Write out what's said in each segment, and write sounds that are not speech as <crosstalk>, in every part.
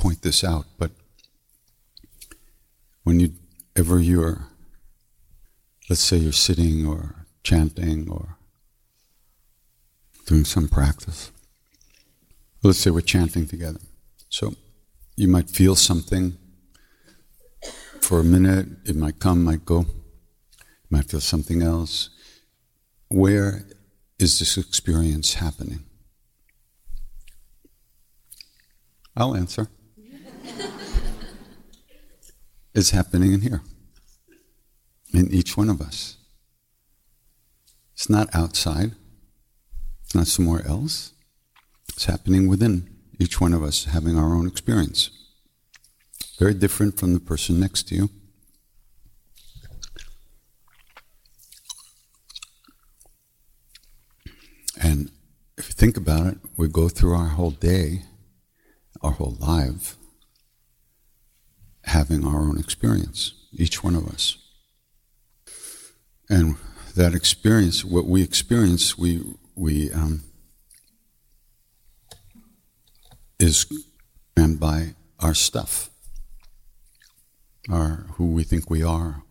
point this out, but when you ever you're, let's say you're sitting or chanting or doing some practice, let's say we're chanting together. So you might feel something for a minute, it might come, might go, you might feel something else. Where is this experience happening? I'll answer is happening in here, in each one of us. It's not outside, it's not somewhere else. It's happening within each one of us, having our own experience. Very different from the person next to you. And if you think about it, we go through our whole day, our whole life, having our own experience, each one of us. And that experience, what we experience, we, we, um, is and by our stuff, our who we think we are,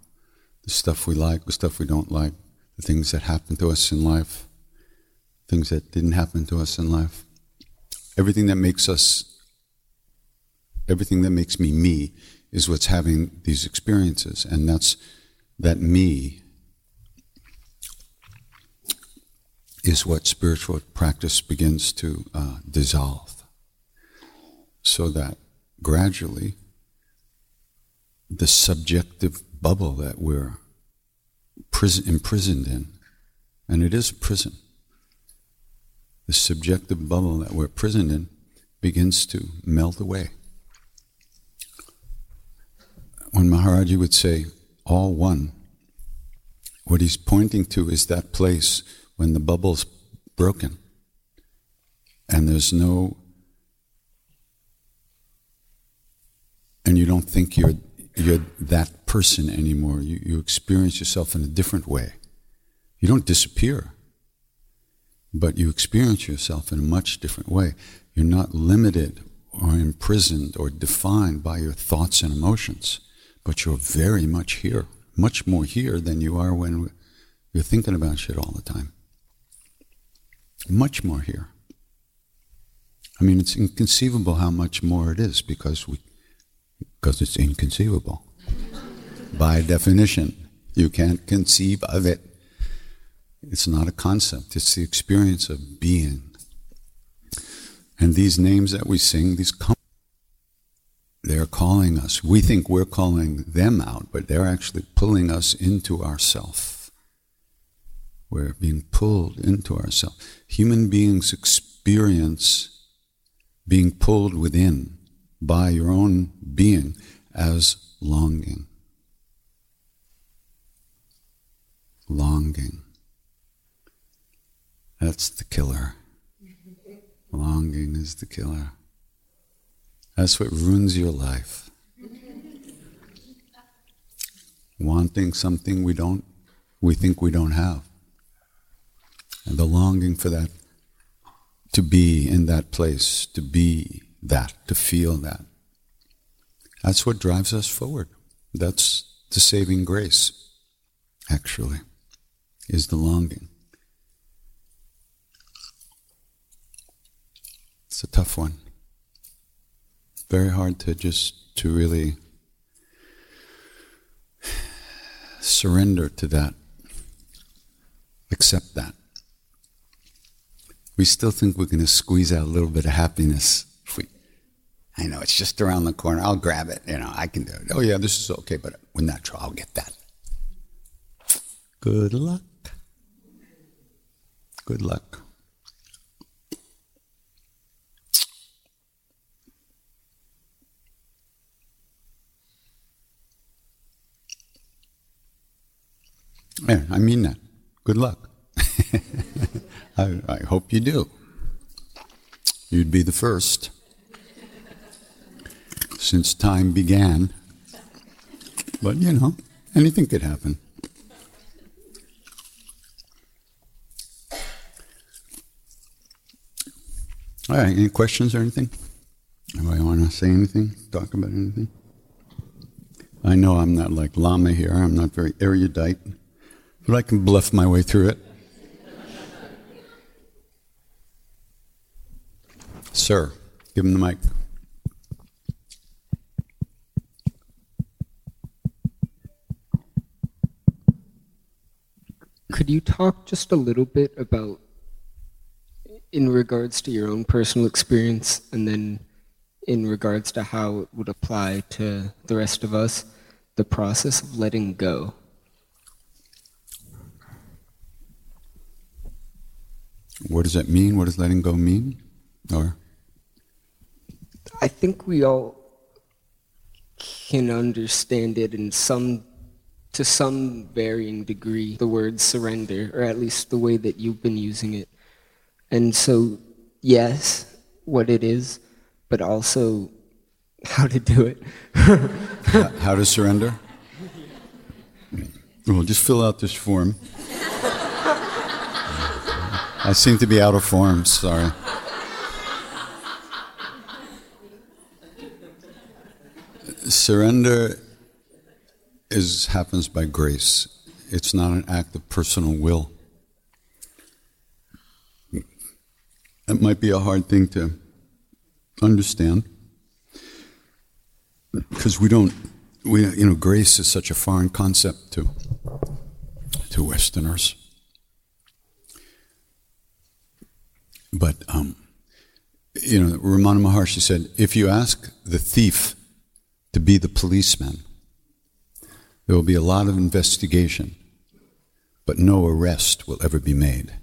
the stuff we like, the stuff we don't like, the things that happen to us in life, things that didn't happen to us in life, everything that makes us, everything that makes me me is what's having these experiences, and that's that me is what spiritual practice begins to uh, dissolve, so that gradually the subjective bubble that we're prison, imprisoned in, and it is a prison. The subjective bubble that we're imprisoned in begins to melt away. When Maharaji would say, all one, what he's pointing to is that place when the bubble's broken and there's no, and you don't think you're you're that person anymore. You, you experience yourself in a different way. You don't disappear, but you experience yourself in a much different way. You're not limited or imprisoned or defined by your thoughts and emotions, but you're very much here, much more here than you are when you're thinking about shit all the time. Much more here. I mean, it's inconceivable how much more it is because we because it's inconceivable. By definition, you can't conceive of it. It's not a concept, it's the experience of being. And these names that we sing, these come, they're calling us. We think we're calling them out, but they're actually pulling us into ourself. We're being pulled into ourself. Human beings experience being pulled within by your own being as longing. Longing. That's the killer. Longing is the killer. That's what ruins your life. Wanting something we don't, we think we don't have. And the longing for that, to be in that place, to be that, to feel that. That's what drives us forward. That's the saving grace, actually, is the longing. It's a tough one. Very hard to just to really surrender to that, accept that. We still think we're going to squeeze out a little bit of happiness We, I know it's just around the corner. I'll grab it. You know, I can do it. Oh yeah, this is okay, but when that I'll get that. Good luck. Good luck. Yeah, I mean that. Good luck. <laughs> I, I hope you do. You'd be the first since time began. But you know, anything could happen. All right, any questions or anything? Anybody want to say anything? Talk about anything? I know I'm not like Lama here, I'm not very erudite, but I can bluff my way through it. Sir, give him the mic. Could you talk just a little bit about, in regards to your own personal experience, and then in regards to how it would apply to the rest of us, the process of letting go? What does that mean? What does letting go mean? Or I think we all can understand it in some to some varying degree the word surrender, or at least the way that you've been using it. And so, yes, what it is, but also how to do it. how to surrender? <laughs> Well, just fill out this form. I seem to be out of form, sorry. Surrender is happens by grace. It's not an act of personal will. It might be a hard thing to understand. because we don't, we, you know, grace is such a foreign concept to, to Westerners. But, um, you know, Ramana Maharshi said, if you ask the thief to be the policeman, there will be a lot of investigation, but no arrest will ever be made.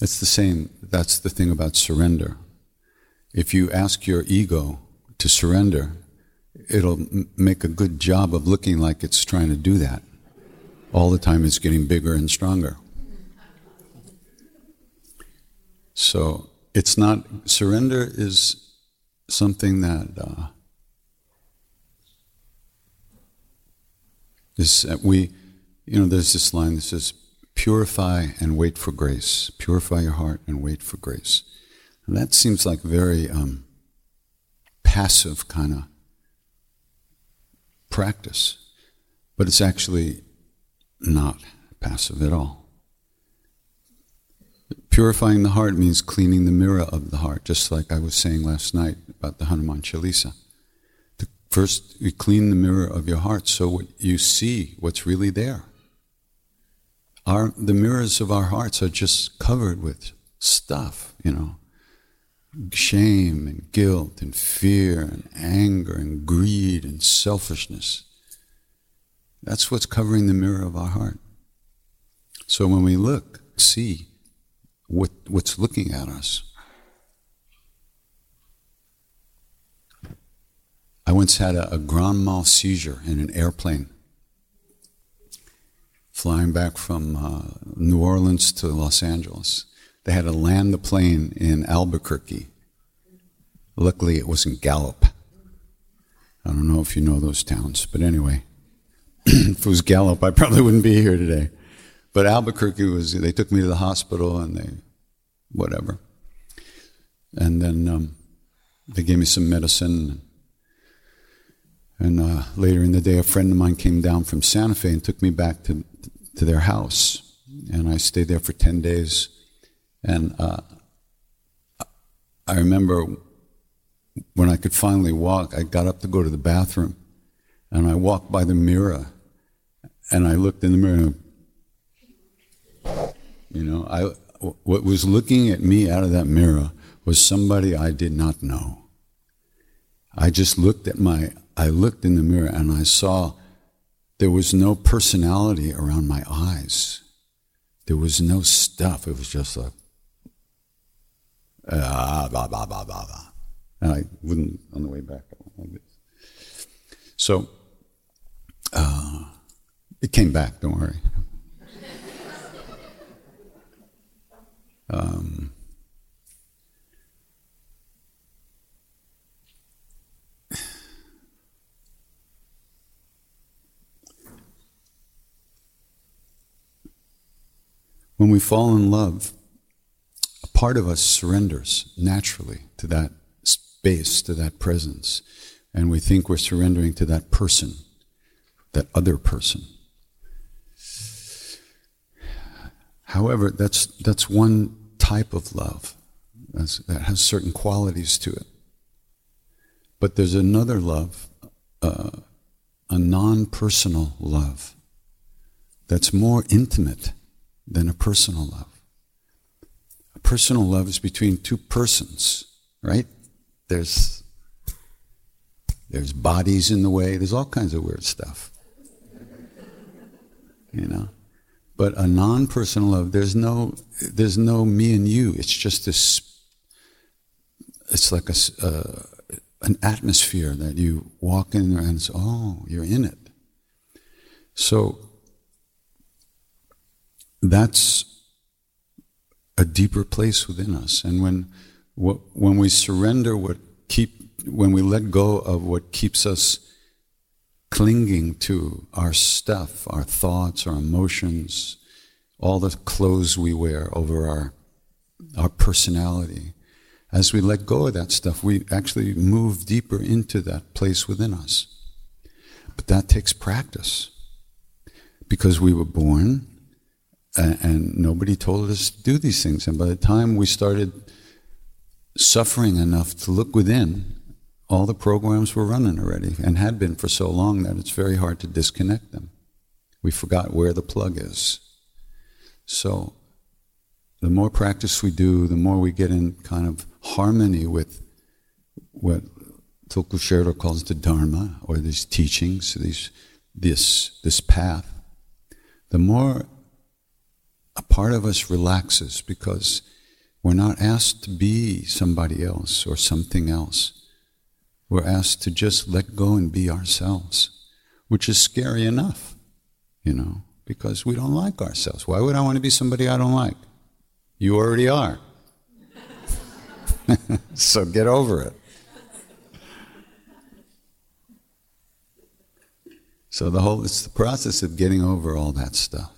It's the same, that's the thing about surrender. If you ask your ego to surrender, it'll m- make a good job of looking like it's trying to do that. All the time it's getting bigger and stronger. So it's not, surrender is something that uh, is, uh, we, you know, there's this line that says, purify and wait for grace. Purify your heart and wait for grace. And that seems like very um, passive kind of practice, but it's actually not passive at all. Purifying the heart means cleaning the mirror of the heart, just like I was saying last night about the Hanuman Chalisa. First, you clean the mirror of your heart so you see what's really there. Our, the mirrors of our hearts are just covered with stuff, you know, shame and guilt and fear and anger and greed and selfishness. That's what's covering the mirror of our heart. So when we look, see what, what's looking at us. I once had a, a grand mal seizure in an airplane flying back from uh, New Orleans to Los Angeles. They had to land the plane in Albuquerque. Luckily, it wasn't Gallup. I don't know if you know those towns, but anyway, <clears throat> if it was Gallup, I probably wouldn't be here today. But Albuquerque was, they took me to the hospital and they, whatever. And then um, they gave me some medicine. And uh, later in the day, a friend of mine came down from Santa Fe and took me back to, to their house. And I stayed there for 10 days. And uh, I remember when I could finally walk, I got up to go to the bathroom. And I walked by the mirror. And I looked in the mirror you know, I, what was looking at me out of that mirror was somebody I did not know. I just looked at my I looked in the mirror and I saw there was no personality around my eyes. There was no stuff. It was just like, ah, blah, blah, blah, blah, blah. And I wouldn't, on the way back, like this. So, uh, it came back, don't worry. Um, When we fall in love, a part of us surrenders naturally to that space, to that presence, and we think we're surrendering to that person, that other person. However, that's, that's one type of love that has certain qualities to it. But there's another love, uh, a non personal love, that's more intimate than a personal love. A personal love is between two persons, right? There's there's bodies in the way, there's all kinds of weird stuff. You know? But a non-personal love, there's no there's no me and you. It's just this it's like a uh, an atmosphere that you walk in and it's oh, you're in it. So that's a deeper place within us. And when, when we surrender what keep, when we let go of what keeps us clinging to our stuff, our thoughts, our emotions, all the clothes we wear over our, our personality, as we let go of that stuff, we actually move deeper into that place within us. But that takes practice because we were born and, and nobody told us to do these things. And by the time we started suffering enough to look within, all the programs were running already and had been for so long that it's very hard to disconnect them. We forgot where the plug is. So, the more practice we do, the more we get in kind of harmony with what Tulku Sherdor calls the Dharma, or these teachings, these, this, this path, the more a part of us relaxes because we're not asked to be somebody else or something else. We're asked to just let go and be ourselves, which is scary enough, you know, because we don't like ourselves. Why would I want to be somebody I don't like? You already are. <laughs> so get over it. So the whole it's the process of getting over all that stuff.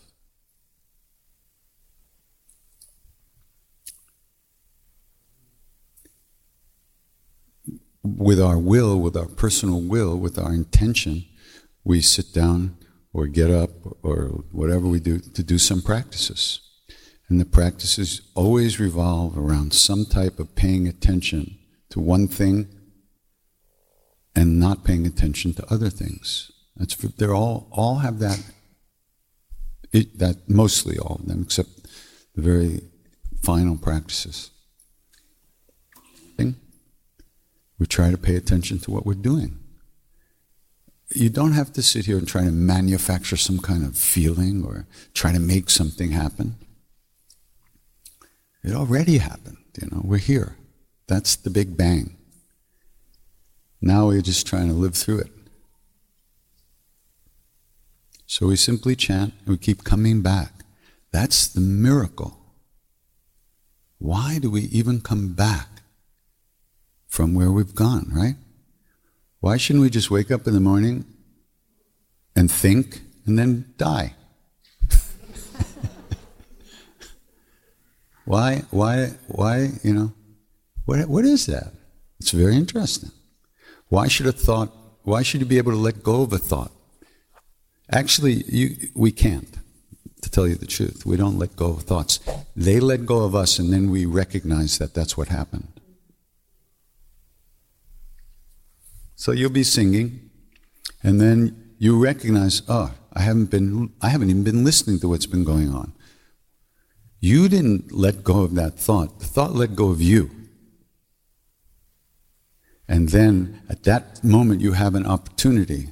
With our will, with our personal will, with our intention, we sit down or get up or whatever we do to do some practices. And the practices always revolve around some type of paying attention to one thing and not paying attention to other things. That's they're all all have that. It, that mostly all of them, except the very final practices. Thing. We try to pay attention to what we're doing. You don't have to sit here and try to manufacture some kind of feeling or try to make something happen. It already happened, you know, we're here. That's the big bang. Now we're just trying to live through it. So we simply chant and we keep coming back. That's the miracle. Why do we even come back? From where we've gone, right? Why shouldn't we just wake up in the morning and think and then die? <laughs> why, why, why, you know, what, what is that? It's very interesting. Why should a thought, why should you be able to let go of a thought? Actually, you, we can't, to tell you the truth. We don't let go of thoughts. They let go of us, and then we recognize that that's what happened. So you'll be singing, and then you recognize, oh, I haven't been, I haven't even been listening to what's been going on. You didn't let go of that thought. The thought let go of you. And then at that moment, you have an opportunity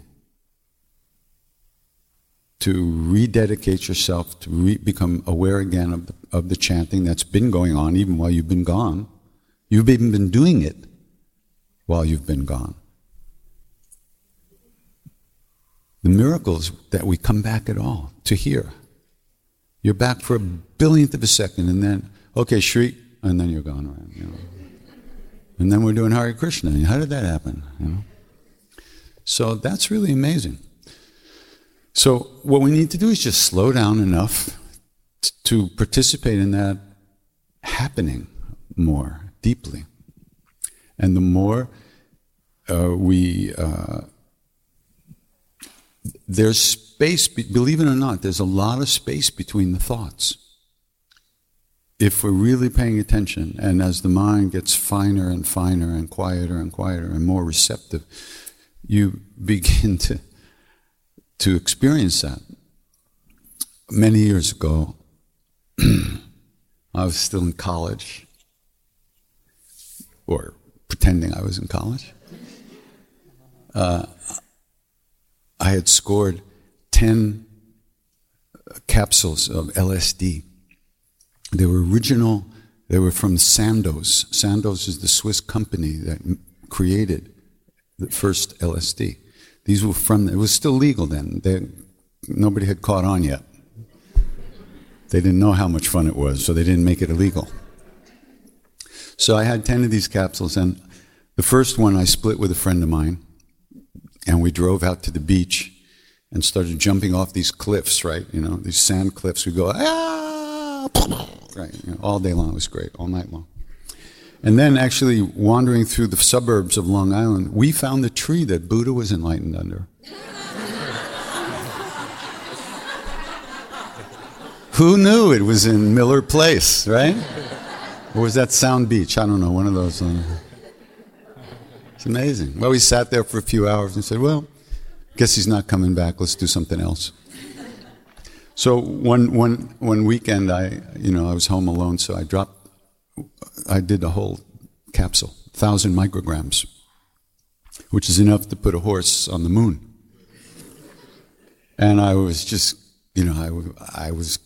to rededicate yourself, to re- become aware again of the, of the chanting that's been going on even while you've been gone. You've even been doing it while you've been gone. The miracles that we come back at all to hear. You're back for a billionth of a second, and then, okay, Shri, and then you're gone. You know. And then we're doing Hare Krishna. How did that happen? You know? So that's really amazing. So what we need to do is just slow down enough t- to participate in that happening more deeply. And the more uh, we uh, there's space, believe it or not, there's a lot of space between the thoughts. If we're really paying attention, and as the mind gets finer and finer and quieter and quieter and more receptive, you begin <laughs> to, to experience that. Many years ago, <clears throat> I was still in college, or pretending I was in college. Uh, I had scored 10 uh, capsules of LSD. They were original, they were from Sandoz. Sandoz is the Swiss company that created the first LSD. These were from, it was still legal then. They, nobody had caught on yet. They didn't know how much fun it was, so they didn't make it illegal. So I had 10 of these capsules, and the first one I split with a friend of mine and we drove out to the beach and started jumping off these cliffs, right? You know, these sand cliffs. We go, ah, right, you know, all day long. It was great, all night long. And then, actually, wandering through the suburbs of Long Island, we found the tree that Buddha was enlightened under. <laughs> Who knew it was in Miller Place, right? Or was that Sound Beach? I don't know, one of those. It's amazing. Well, we sat there for a few hours and said, well, guess he's not coming back. Let's do something else. So one, one, one weekend, I, you know, I was home alone, so I dropped, I did a whole capsule, 1,000 micrograms, which is enough to put a horse on the moon. And I was just, you know, I, I was,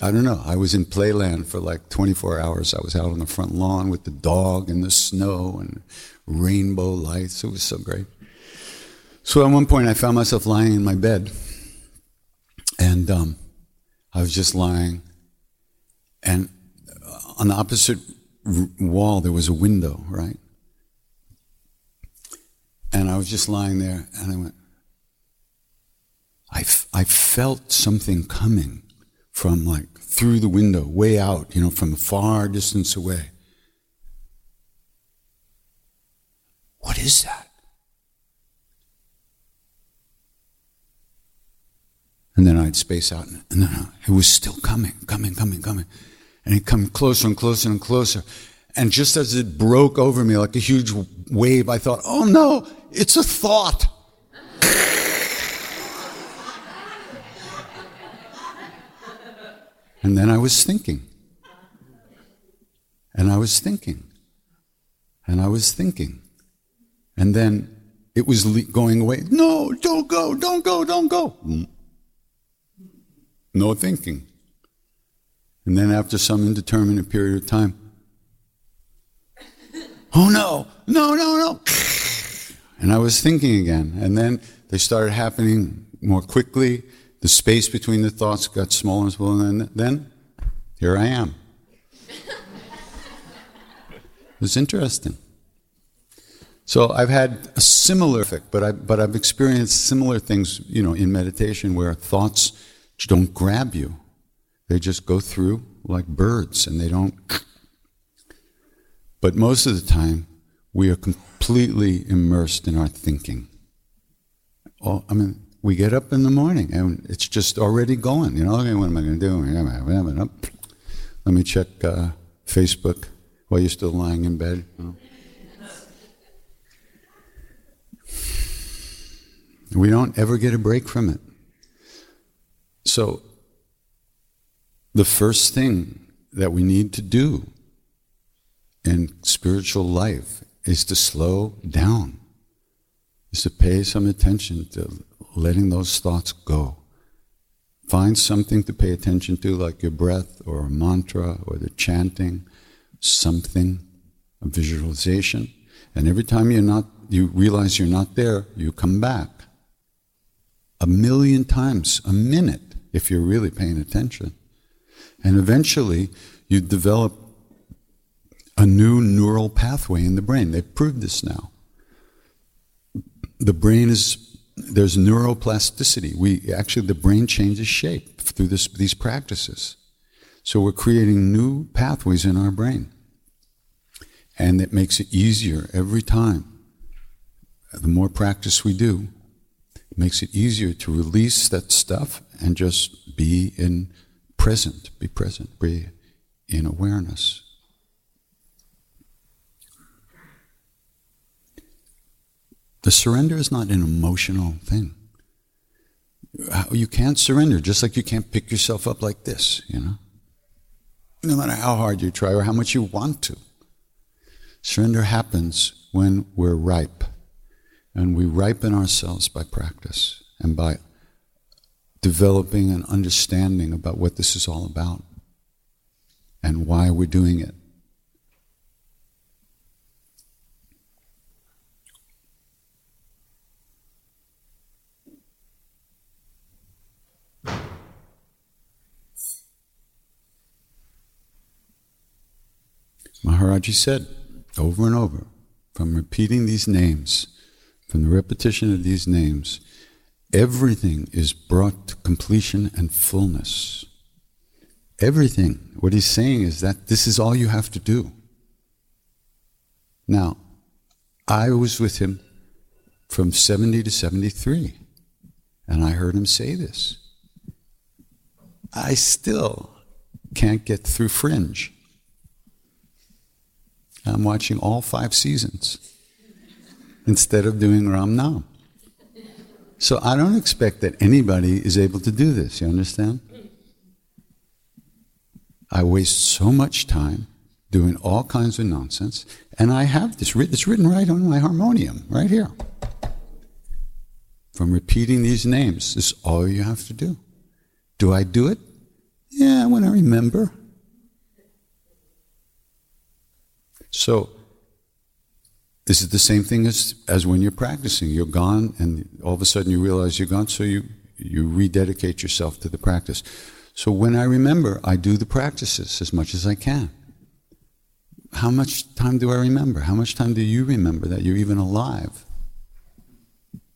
I don't know, I was in playland for like 24 hours. I was out on the front lawn with the dog and the snow and rainbow lights. It was so great. So at one point, I found myself lying in my bed, and um, I was just lying, and on the opposite wall there was a window, right? And I was just lying there, and I went, I, f- I felt something coming from like through the window, way out, you know, from a far distance away. What is that? And then I'd space out, and then it was still coming, coming, coming, coming. And it come closer and closer and closer. And just as it broke over me like a huge wave, I thought, oh no, it's a thought. <laughs> and then I was thinking. And I was thinking. And I was thinking. And then it was going away. No, don't go, don't go, don't go. Mm. No thinking. And then after some indeterminate period of time, <laughs> oh no, no, no, no. <laughs> And I was thinking again. And then they started happening more quickly. The space between the thoughts got smaller and smaller. And then here I am. <laughs> It was interesting. So I've had a similar effect, but I but I've experienced similar things, you know, in meditation where thoughts don't grab you. They just go through like birds and they don't. But most of the time, we are completely immersed in our thinking. Oh, I mean, we get up in the morning and it's just already going. You know, okay, what am I going to do? Let me check uh, Facebook while you're still lying in bed. You know? We don't ever get a break from it. So, the first thing that we need to do in spiritual life is to slow down, is to pay some attention to letting those thoughts go. Find something to pay attention to, like your breath or a mantra or the chanting, something, a visualization. And every time you're not, you realize you're not there, you come back. A million times a minute if you're really paying attention. And eventually, you develop a new neural pathway in the brain. They've proved this now. The brain is, there's neuroplasticity. We actually, the brain changes shape through this, these practices. So we're creating new pathways in our brain. And it makes it easier every time. The more practice we do, makes it easier to release that stuff and just be in present, be present, be in awareness. The surrender is not an emotional thing. You can't surrender, just like you can't pick yourself up like this, you know? No matter how hard you try or how much you want to. Surrender happens when we're ripe. And we ripen ourselves by practice and by developing an understanding about what this is all about and why we're doing it. Maharaji said over and over, from repeating these names, from the repetition of these names, everything is brought to completion and fullness. Everything. What he's saying is that this is all you have to do. Now, I was with him from 70 to 73, and I heard him say this. I still can't get through Fringe. I'm watching all five seasons. Instead of doing Ram Nam. So I don't expect that anybody is able to do this, you understand? I waste so much time doing all kinds of nonsense, and I have this written, it's written right on my harmonium, right here. From repeating these names, this is all you have to do. Do I do it? Yeah, when I remember. So, this is the same thing as, as when you're practicing. You're gone, and all of a sudden you realize you're gone, so you, you rededicate yourself to the practice. So when I remember, I do the practices as much as I can. How much time do I remember? How much time do you remember that you're even alive?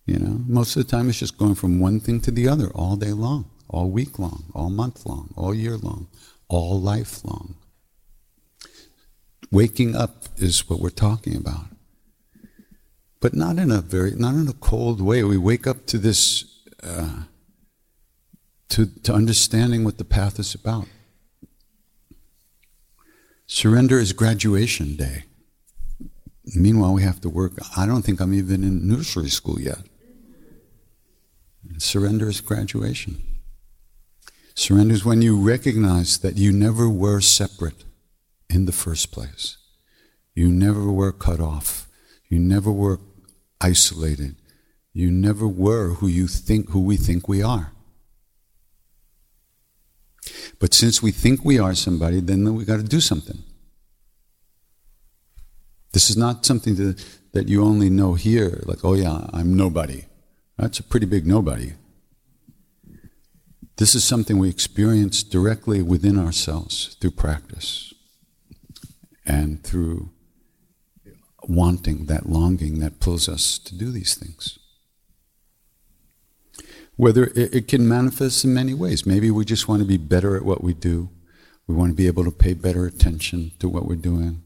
You know, most of the time it's just going from one thing to the other all day long, all week long, all month long, all year long, all life long. Waking up is what we're talking about but not in a very, not in a cold way. We wake up to this, uh, to, to understanding what the path is about. Surrender is graduation day. Meanwhile, we have to work. I don't think I'm even in nursery school yet. Surrender is graduation. Surrender is when you recognize that you never were separate in the first place. You never were cut off. You never were isolated. You never were who you think who we think we are. But since we think we are somebody, then we got to do something. This is not something to, that you only know here, like, oh yeah, I'm nobody. That's a pretty big nobody. This is something we experience directly within ourselves through practice and through wanting, that longing that pulls us to do these things. Whether it, it, can manifest in many ways. Maybe we just want to be better at what we do. We want to be able to pay better attention to what we're doing.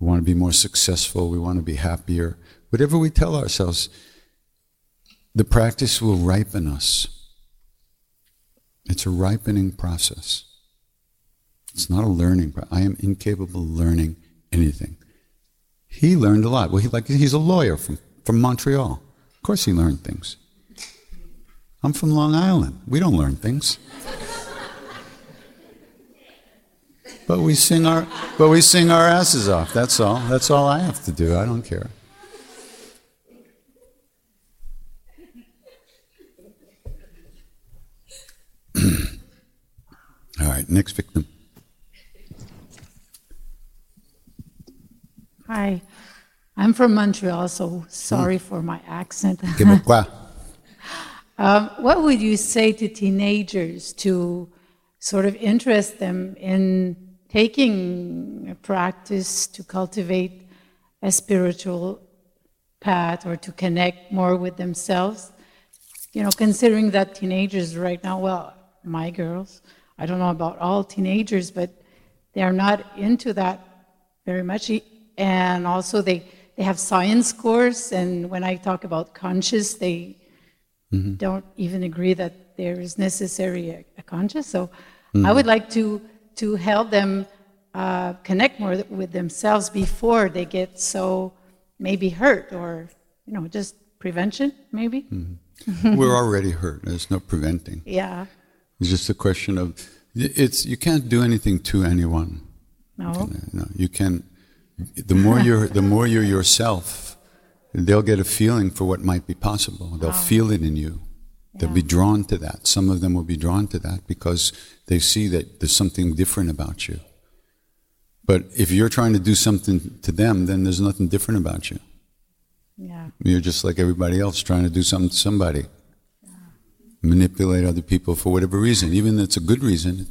We want to be more successful. We want to be happier. Whatever we tell ourselves, the practice will ripen us. It's a ripening process. It's not a learning. I am incapable of learning anything. He learned a lot. Well, he, like he's a lawyer from, from Montreal. Of course, he learned things. I'm from Long Island. We don't learn things. but we sing our but we sing our asses off. That's all. That's all I have to do. I don't care. <clears throat> all right, next victim. Hi, I'm from Montreal, so sorry for my accent. <laughs> um, what would you say to teenagers to sort of interest them in taking a practice to cultivate a spiritual path or to connect more with themselves? You know, considering that teenagers right now, well, my girls, I don't know about all teenagers, but they're not into that very much and also they they have science course and when i talk about conscious they mm-hmm. don't even agree that there is necessary a, a conscious. So mm-hmm. i would like to to help them uh, connect more with themselves before they get so maybe hurt or you know just prevention maybe. Mm-hmm. we're already hurt. There's no preventing. Yeah. It's just a question of it's you can't do anything to anyone. No, no you can the more you're the more you're yourself, they'll get a feeling for what might be possible. They'll wow. feel it in you. They'll yeah. be drawn to that. Some of them will be drawn to that because they see that there's something different about you. But if you're trying to do something to them, then there's nothing different about you. Yeah. You're just like everybody else trying to do something to somebody. Yeah. Manipulate other people for whatever reason, even if it's a good reason.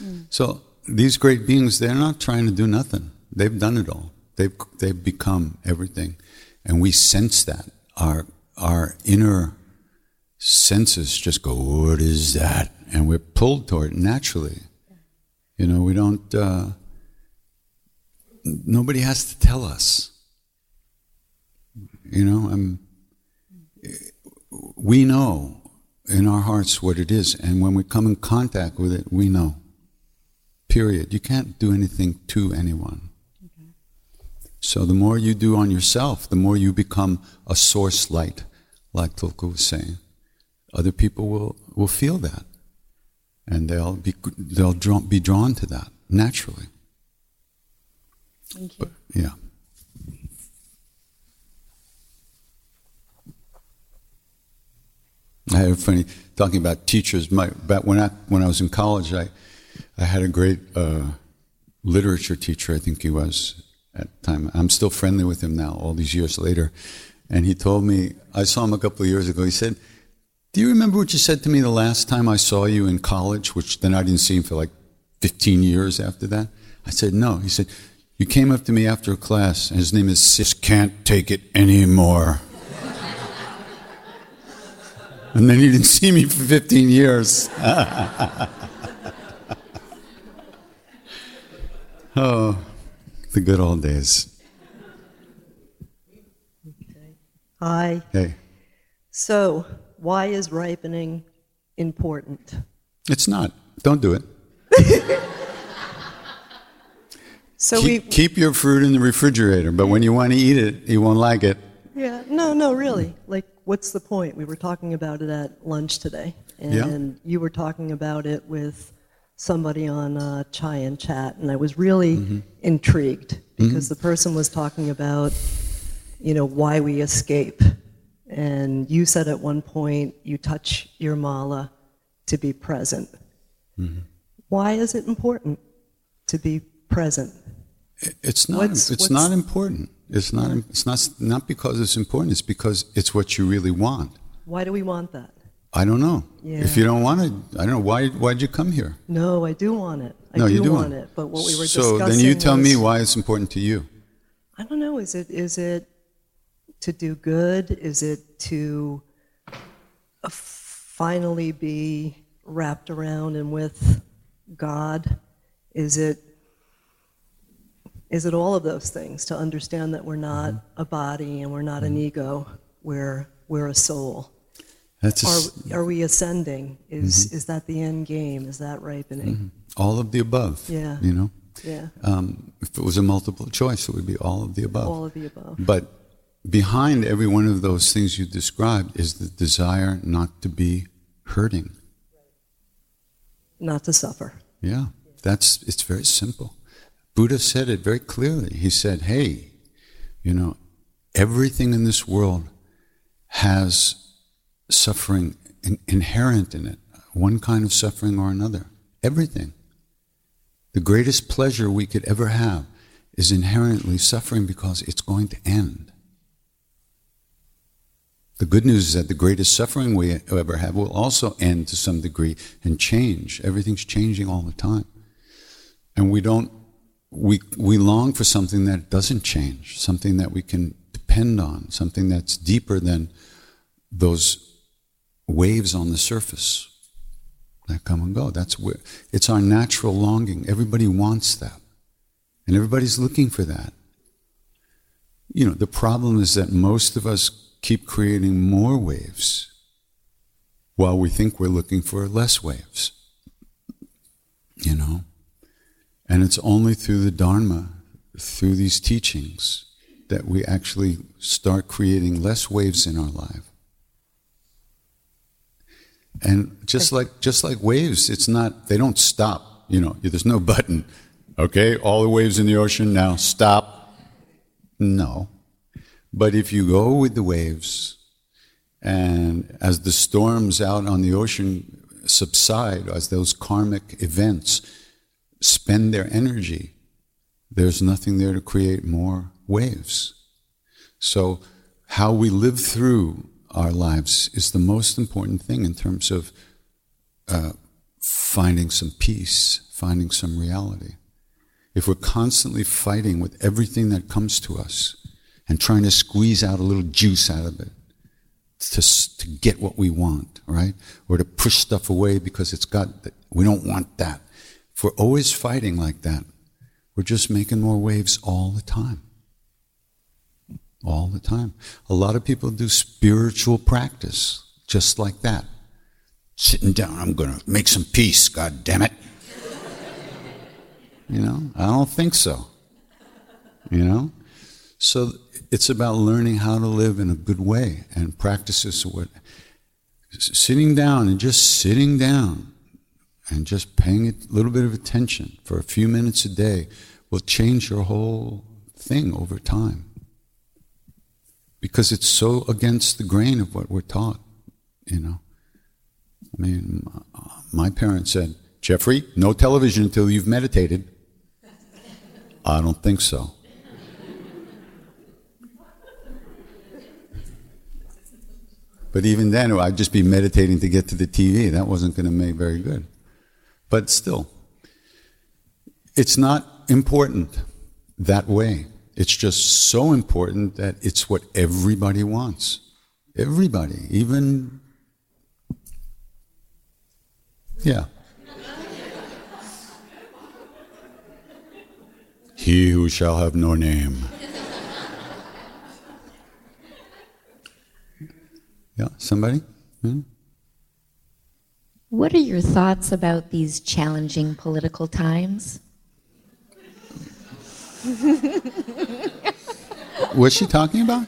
Mm. So these great beings, they're not trying to do nothing. They've done it all. They've, they've become everything. And we sense that. Our, our inner senses just go, what is that? And we're pulled toward it naturally. You know, we don't, uh, nobody has to tell us. You know, I'm, we know in our hearts what it is. And when we come in contact with it, we know. Period. You can't do anything to anyone. So the more you do on yourself, the more you become a source light, like Tulku was saying. Other people will, will feel that. And they'll be, they'll draw, be drawn to that naturally. Thank you. But, yeah. I had a funny talking about teachers. My back when I when I was in college, I I had a great uh, literature teacher. I think he was at the time. I'm still friendly with him now, all these years later. And he told me I saw him a couple of years ago. He said, "Do you remember what you said to me the last time I saw you in college?" Which then I didn't see him for like 15 years after that. I said, "No." He said, "You came up to me after a class, and his name is Sis. Can't take it anymore." <laughs> And then he didn't see me for 15 years. <laughs> oh, the good old days. Hi. Hey, So, why is ripening important? it's not. Don't do it. <laughs> So keep, we keep your fruit in the refrigerator, but when you want to eat it, you won't like it. Yeah, no, no, really. Like what's the point? We were talking about it at lunch today and Yeah. you were talking about it with somebody on uh, Chai and Chat and I was really Mm-hmm. intrigued because the person was talking about you know why we escape. And you said at one point you touch your mala to be present. Mm-hmm. Why is it important to be present? It's not. What's- it's what's- not important. It's not. It's not. Not because it's important. It's because it's what you really want. Why do we want that? I don't know. Yeah. If you don't want it, I don't know why. Why'd you come here? No, I do want it. I no, do, you do want it. But what we were so then you tell me why it's important to you. I don't know. Is it is it to do good? Is it to finally be wrapped around and with God? Is it is it all of those things to understand that we're not Mm-hmm. a body and we're not an ego? We're we're a soul. That's a Are are we ascending? Is is that the end game? Is that ripening? all of the above. Yeah. You know, Yeah, um, if it was a multiple choice, it would be all of the above. all of the above. But behind every one of those things you described is the desire not to be hurting. Not to suffer. Yeah, that's it's very simple. Buddha said it very clearly. He said, "Hey, you know, everything in this world has suffering in, inherent in it, one kind of suffering or another. Everything. The greatest pleasure we could ever have is inherently suffering because it's going to end. The good news is that the greatest suffering we ever have will also end to some degree and change. Everything's changing all the time. And we don't, we, we long for something that doesn't change, something that we can depend on, something that's deeper than those waves on the surface that come and go. That's where, it's our natural longing. Everybody wants that. And everybody's looking for that. You know, the problem is that most of us keep creating more waves while we think we're looking for less waves. You know? And it's only through the Dharma, through these teachings, that we actually start creating less waves in our life. And just like just like waves, it's not they don't stop. You know, there's no <laughs> button. Okay, all the waves in the ocean now stop. No. But if you go with the waves, and as the storms out on the ocean subside, as those karmic events spend their energy, there's nothing there to create more waves. So, how we live through our lives is the most important thing in terms of uh, finding some peace, finding some reality. If we're constantly fighting with everything that comes to us and trying to squeeze out a little juice out of it to, to get what we want, right? Or to push stuff away because it's got, we don't want that. If we're always fighting like that, we're just making more waves all the time. All the time. A lot of people do spiritual practice just like that. Sitting down, I'm going to make some peace, God damn it. You know, I don't think so. You know? So it's about learning how to live in a good way and practices what sitting down and just sitting down and just paying a little bit of attention for a few minutes a day will change your whole thing over time. Because it's so against the grain of what we're taught, you know. I mean, my parents said, Jeffrey, no television until you've meditated. I don't think so. But even then, I'd just be meditating to get to the TV. That wasn't going to make very good. But still, it's not important that way. It's just so important that it's what everybody wants. Everybody, even. Yeah. he who shall have no name. yeah, somebody? Hmm? What are your thoughts about these challenging political times? <laughs> What's she talking about?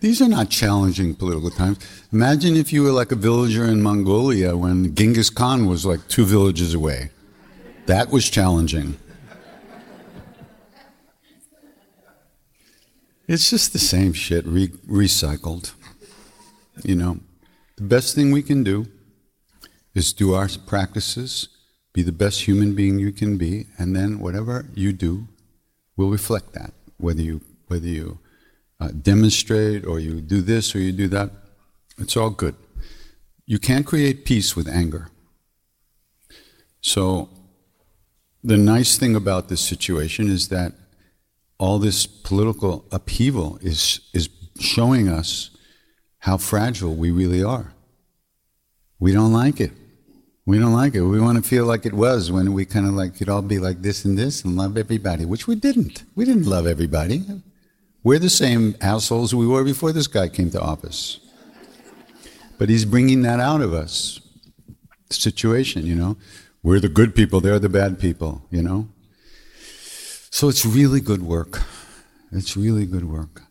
These are not challenging political times. Imagine if you were like a villager in Mongolia when Genghis Khan was like two villages away. That was challenging. It's just the same shit re- recycled. You know, the best thing we can do is do our practices be the best human being you can be, and then whatever you do will reflect that. Whether you whether you uh, demonstrate or you do this or you do that, it's all good. You can't create peace with anger. So the nice thing about this situation is that all this political upheaval is is showing us how fragile we really are. We don't like it. We don't like it. We want to feel like it was when we kind of like could all be like this and this and love everybody, which we didn't. We didn't love everybody. We're the same assholes we were before this guy came to office. But he's bringing that out of us. Situation, you know. We're the good people, they're the bad people, you know. So it's really good work. It's really good work.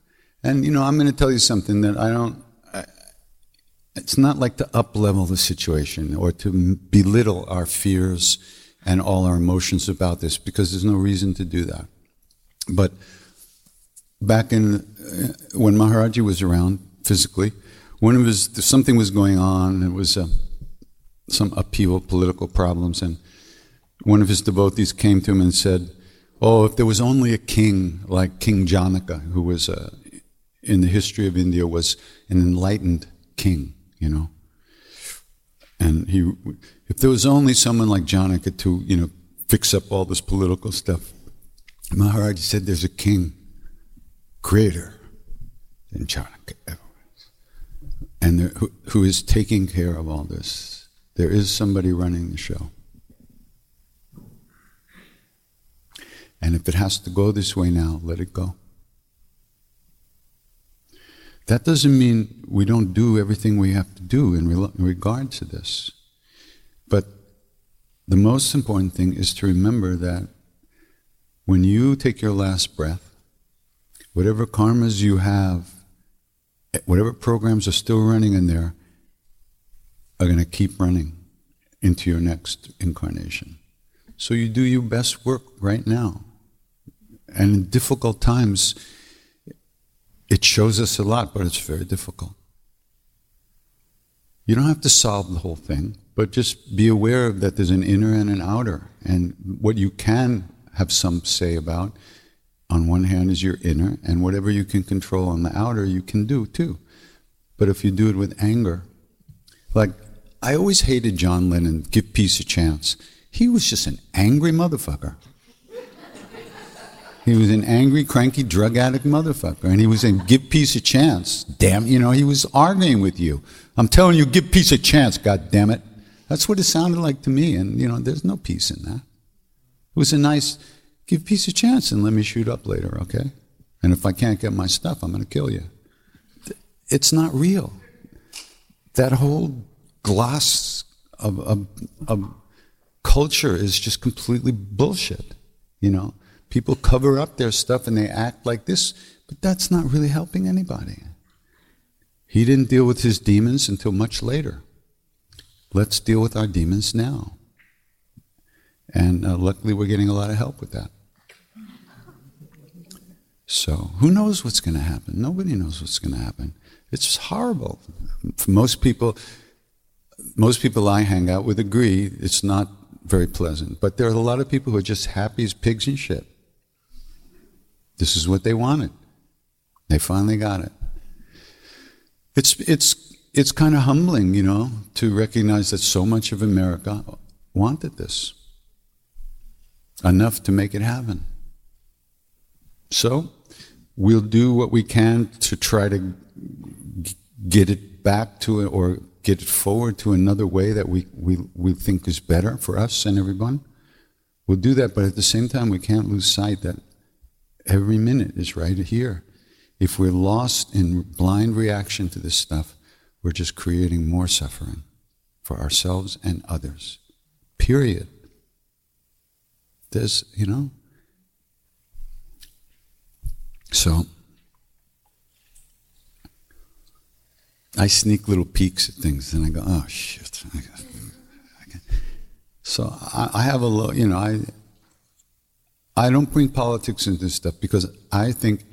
And, you know, I'm going to tell you something that I don't it's not like to uplevel the situation or to belittle our fears and all our emotions about this because there's no reason to do that. But back in uh, when Maharaji was around physically, one of his something was going on. It was uh, some upheaval, political problems, and one of his devotees came to him and said, "Oh, if there was only a king like King Janaka, who was uh, in the history of India was an enlightened king." You know. And he, if there was only someone like Janaka to, you know, fix up all this political stuff, Maharaj said there's a king, greater than Janaka, and there, who, who is taking care of all this. There is somebody running the show. And if it has to go this way now, let it go. That doesn't mean we don't do everything we have to do in, re- in regard to this. But the most important thing is to remember that when you take your last breath, whatever karmas you have, eh, whatever programs are still running in there, are going to keep running into your next incarnation. So you do your best work right now. And in difficult times, it shows us a lot, but it's very difficult. You don't have to solve the whole thing, but just be aware that there's an inner and an outer. And what you can have some say about, on one hand, is your inner, and whatever you can control on the outer, you can do too. But if you do it with anger, like I always hated John Lennon, give peace a chance. He was just an angry motherfucker. He was an angry, cranky, drug addict motherfucker. And he was saying, give peace a chance. Damn, you know, he was arguing with you. I'm telling you, give peace a chance, God damn it. That's what it sounded like to me. And, you know, there's no peace in that. It was a nice, give peace a chance and let me shoot up later, okay? And if I can't get my stuff, I'm going to kill you. It's not real. That whole gloss of, of, of culture is just completely bullshit. You know, people cover up their stuff and they act like this, but that's not really helping anybody. He didn't deal with his demons until much later. Let's deal with our demons now. And uh, luckily, we're getting a lot of help with that. So, who knows what's going to happen? Nobody knows what's going to happen. It's horrible. For most people, most people I hang out with agree it's not very pleasant. But there are a lot of people who are just happy as pigs in shit. This is what they wanted. They finally got it. It's, it's, it's kind of humbling, you know, to recognize that so much of America wanted this enough to make it happen. So, we'll do what we can to try to get it back to it or get it forward to another way that we, we, we think is better for us and everyone. We'll do that, but at the same time, we can't lose sight that every minute is right here. If we're lost in blind reaction to this stuff, we're just creating more suffering for ourselves and others. Period. There's, you know. So, I sneak little peeks at things and I go, oh shit. So I, have a little, you know, I, I don't bring politics into this stuff because I think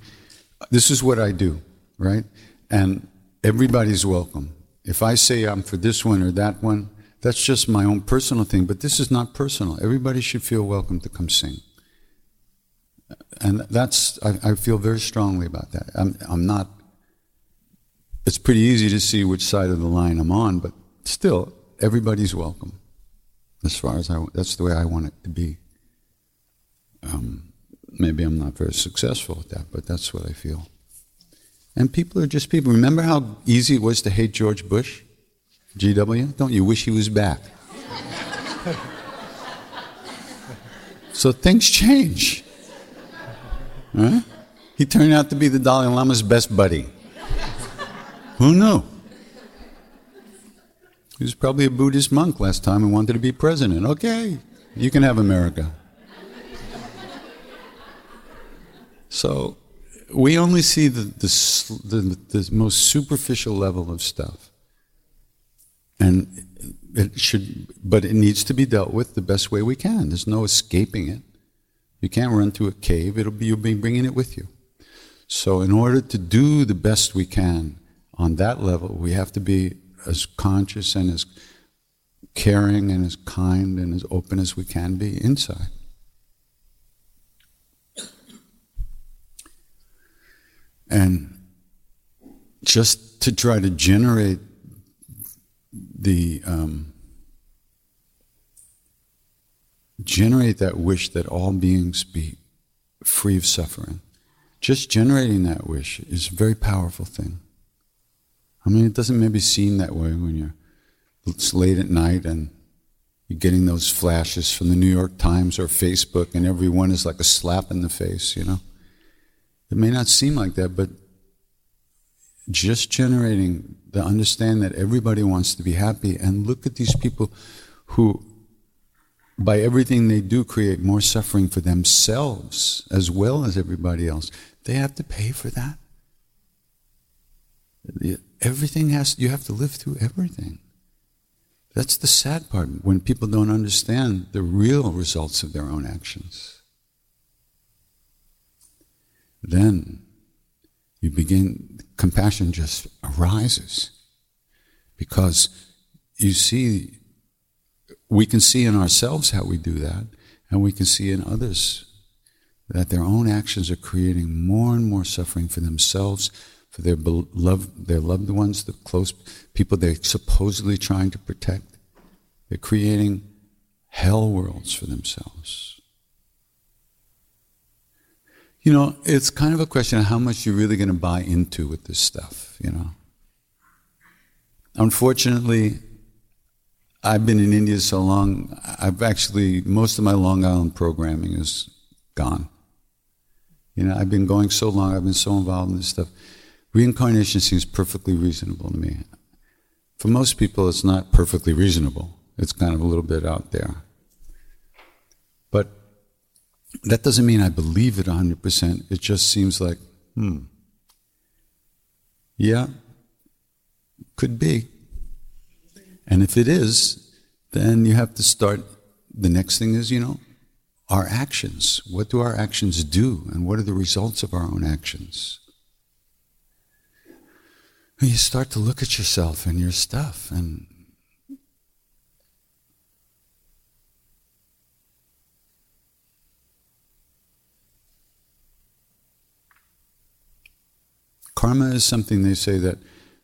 this is what I do, right? And everybody's welcome. If I say I'm for this one or that one, that's just my own personal thing, but this is not personal. Everybody should feel welcome to come sing. And that's, I, I feel very strongly about that. I'm, I'm not, it's pretty easy to see which side of the line I'm on, but still, everybody's welcome. As far as I, that's the way I want it to be. Um, maybe I'm not very successful at that, but that's what I feel. And people are just people. Remember how easy it was to hate George Bush? GW? Don't you wish he was back? <laughs> so things change. Right? He turned out to be the Dalai Lama's best buddy. Who knew? He was probably a Buddhist monk last time and wanted to be president. Okay, you can have America. So we only see the, the, the, the most superficial level of stuff. And it should, but it needs to be dealt with the best way we can. There's no escaping it. You can't run to a cave. It'll be, you'll be bringing it with you. So in order to do the best we can on that level, we have to be as conscious and as caring and as kind and as open as we can be inside. And just to try to generate the um, generate that wish that all beings be free of suffering. Just generating that wish is a very powerful thing. I mean, it doesn't maybe seem that way when you're it's late at night and you're getting those flashes from the New York Times or Facebook, and everyone is like a slap in the face, you know. It may not seem like that, but just generating the understanding that everybody wants to be happy, and look at these people who, by everything they do, create more suffering for themselves as well as everybody else. They have to pay for that. Everything has, you have to live through everything. That's the sad part when people don't understand the real results of their own actions. Then you begin, compassion just arises because you see, we can see in ourselves how we do that, and we can see in others that their own actions are creating more and more suffering for themselves, for their beloved, their loved ones, the close people they're supposedly trying to protect. They're creating hell worlds for themselves. You know, it's kind of a question of how much you're really going to buy into with this stuff, you know. Unfortunately, I've been in India so long, I've actually, most of my Long Island programming is gone. You know, I've been going so long, I've been so involved in this stuff. Reincarnation seems perfectly reasonable to me. For most people, it's not perfectly reasonable, it's kind of a little bit out there. That doesn't mean I believe it 100%. It just seems like, hmm, yeah, could be. And if it is, then you have to start. The next thing is, you know, our actions. What do our actions do? And what are the results of our own actions? And you start to look at yourself and your stuff and Karma is something they say that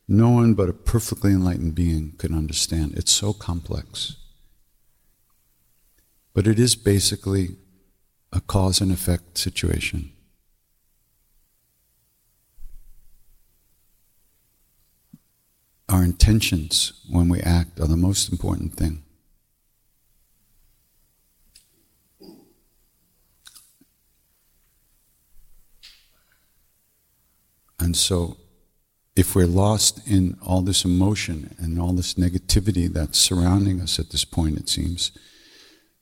no one but a perfectly enlightened being can understand. It's so complex. But it is basically a cause and effect situation. Our intentions when we act are the most important thing. And so, if we're lost in all this emotion and all this negativity that's surrounding us at this point, it seems,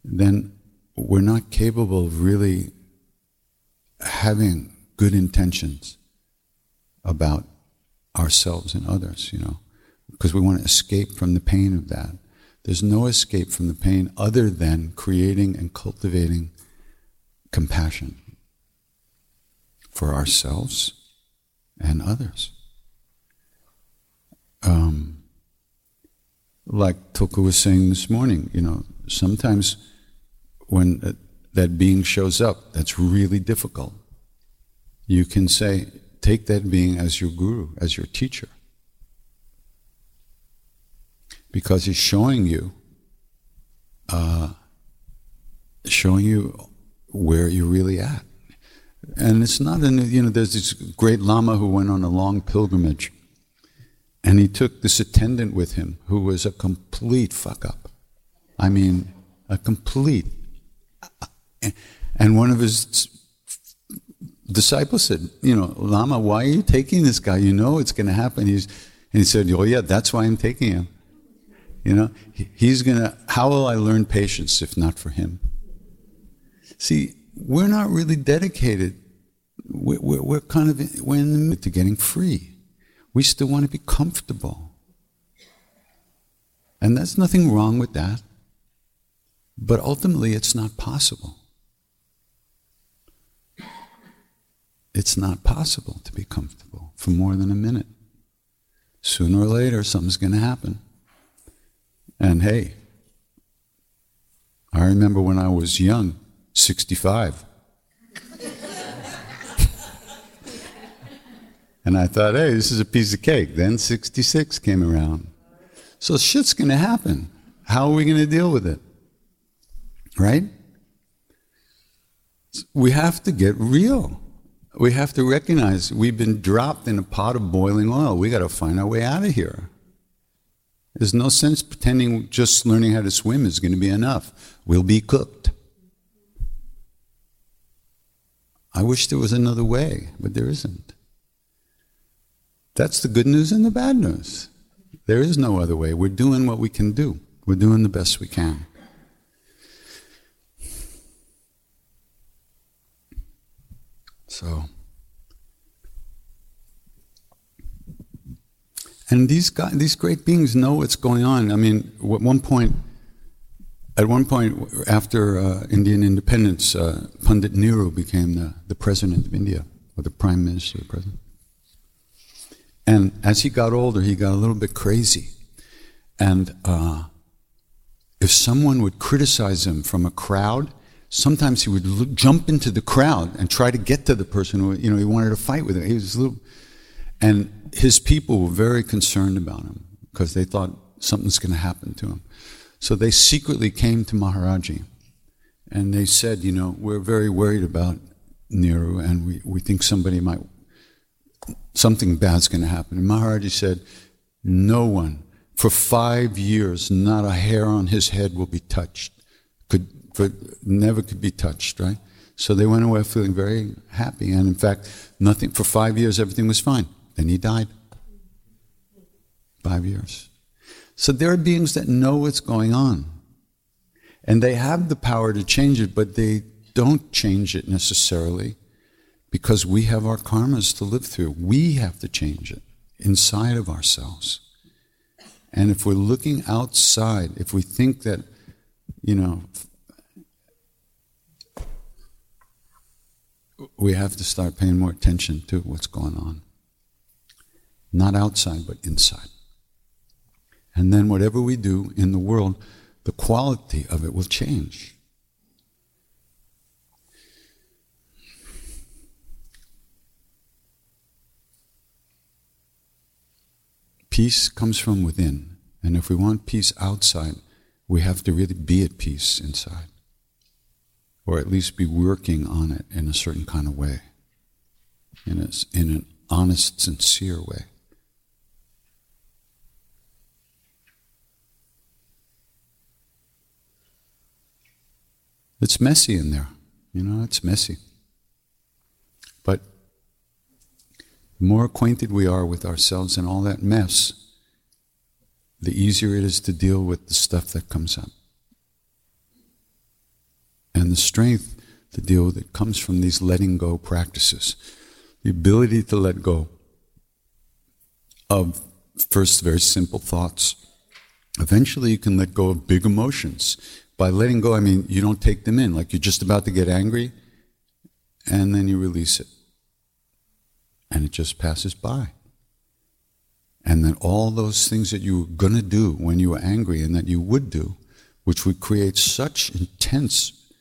then we're not capable of really having good intentions about ourselves and others, you know, because we want to escape from the pain of that. There's no escape from the pain other than creating and cultivating compassion for ourselves and others. Um, like Tulku was saying this morning, you know, sometimes when uh, that being shows up, that's really difficult. You can say, take that being as your guru, as your teacher. Because he's showing you, uh, showing you where you're really at. And it's not in, you know, there's this great Lama who went on a long pilgrimage. And he took this attendant with him who was a complete fuck up. I mean, a complete. And one of his disciples said, You know, Lama, why are you taking this guy? You know it's going to happen. He's, and he said, Oh, yeah, that's why I'm taking him. You know, he's going to, how will I learn patience if not for him? See, we're not really dedicated. We're, we're, we're kind of we're in the to getting free. We still want to be comfortable. And there's nothing wrong with that. But ultimately, it's not possible. It's not possible to be comfortable for more than a minute. Sooner or later, something's going to happen. And hey, I remember when I was young, 65. and I thought, hey, this is a piece of cake. Then 66 came around. So shit's going to happen. How are we going to deal with it? Right? We have to get real. We have to recognize we've been dropped in a pot of boiling oil. We got to find our way out of here. There's no sense pretending just learning how to swim is going to be enough. We'll be cooked. I wish there was another way, but there isn't. That's the good news and the bad news. There is no other way. We're doing what we can do, we're doing the best we can. So, and these guys, these great beings know what's going on. I mean, at one point, at one point, after uh, Indian independence, uh, Pandit Nehru became the, the president of India, or the prime minister, the president. And as he got older, he got a little bit crazy. And uh, if someone would criticize him from a crowd, sometimes he would look, jump into the crowd and try to get to the person who, you know, he wanted to fight with him. He was little, and his people were very concerned about him because they thought something's going to happen to him. So they secretly came to Maharaji and they said, you know, we're very worried about Nehru and we, we think somebody might, something bad's going to happen. And Maharaji said, no one, for five years, not a hair on his head will be touched. Could, could never could be touched, right? So they went away feeling very happy. And in fact, nothing, for five years, everything was fine. Then he died. Five years. So there are beings that know what's going on. And they have the power to change it, but they don't change it necessarily because we have our karmas to live through. We have to change it inside of ourselves. And if we're looking outside, if we think that, you know, we have to start paying more attention to what's going on. Not outside, but inside. And then whatever we do in the world, the quality of it will change. Peace comes from within. And if we want peace outside, we have to really be at peace inside. Or at least be working on it in a certain kind of way, in, a, in an honest, sincere way. It's messy in there. You know, it's messy. But the more acquainted we are with ourselves and all that mess, the easier it is to deal with the stuff that comes up. And the strength to deal with it comes from these letting go practices. The ability to let go of first very simple thoughts. Eventually, you can let go of big emotions. By letting go, I mean you don't take them in. Like you're just about to get angry, and then you release it and it just passes by. And then all those things that you were going to do when you were angry and that you would do, which would create such intense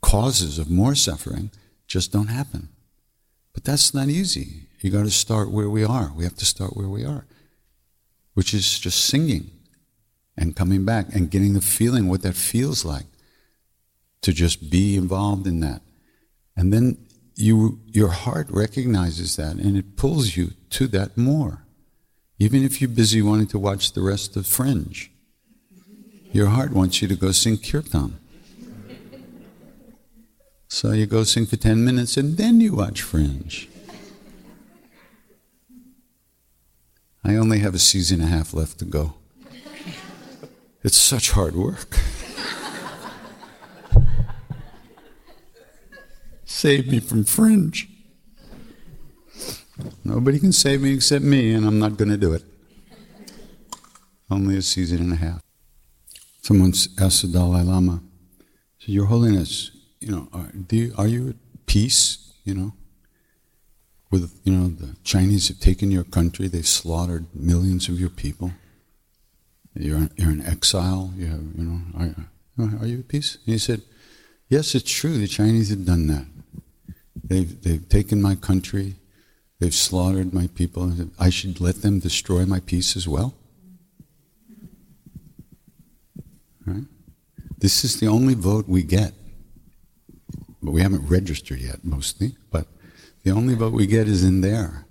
causes of more suffering, just don't happen. But that's not easy. You got to start where we are. We have to start where we are, which is just singing and coming back and getting the feeling what that feels like to just be involved in that. And then you, your heart recognizes that and it pulls you to that more. Even if you're busy wanting to watch the rest of Fringe, your heart wants you to go sing kirtan. So you go sing for 10 minutes and then you watch Fringe. I only have a season and a half left to go. It's such hard work. Save me from fringe. Nobody can save me except me, and I'm not going to do it. Only a season and a half. Someone asked the Dalai Lama, Your Holiness, you know, are, you, are you at peace, you know, with, you know, the Chinese have taken your country, they've slaughtered millions of your people. You're, you're in exile, you have, you know, are, are you at peace? And he said, Yes, it's true, the Chinese have done that. They've, they've taken my country. They've slaughtered my people. I should let them destroy my peace as well? Right? This is the only vote we get. But we haven't registered yet, mostly. But the only vote we get is in there.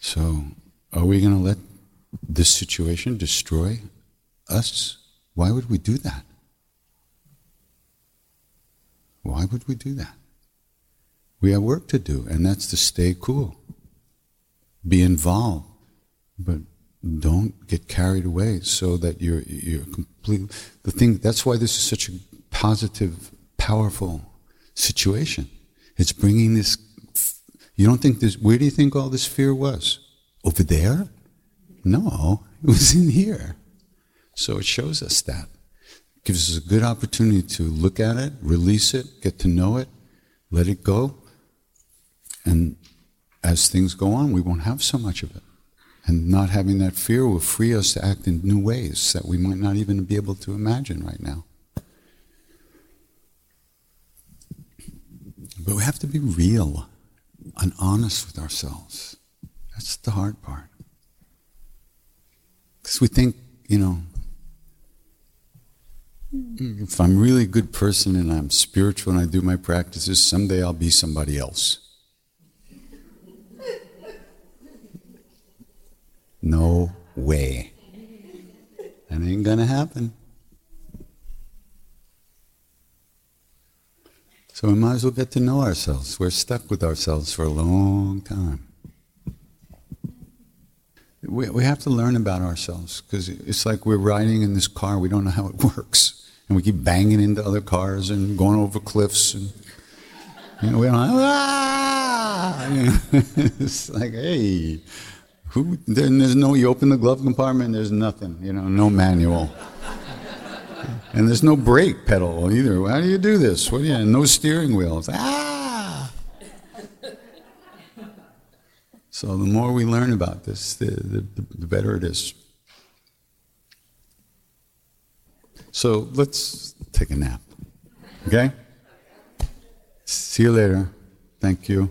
So, are we going to let this situation destroy us? Why would we do that? Why would we do that? We have work to do, and that's to stay cool. Be involved, but don't get carried away so that you're you're complete. The thing that's why this is such a positive, powerful situation. It's bringing this. You don't think this? Where do you think all this fear was? Over there? No, it was in here. So it shows us that. It gives us a good opportunity to look at it, release it, get to know it, let it go, and as things go on, we won't have so much of it. And not having that fear will free us to act in new ways that we might not even be able to imagine right now. But we have to be real and honest with ourselves. That's the hard part. Because we think, you know, if I'm really a good person and I'm spiritual and I do my practices, someday I'll be somebody else. No way. That ain't going to happen. So we might as well get to know ourselves. We're stuck with ourselves for a long time. We, we have to learn about ourselves because it's like we're riding in this car, we don't know how it <laughs> works. and we keep banging into other cars and going over cliffs and you know, we don't ah! You <laughs> know, it's like hey who then there's no you open the glove compartment there's nothing you know no manual. And there's no brake pedal either. How do you do this? What do you no steering wheels. Ah so the more we learn about this the, the, the better it is. So let's take a nap okay? See you later. Thank you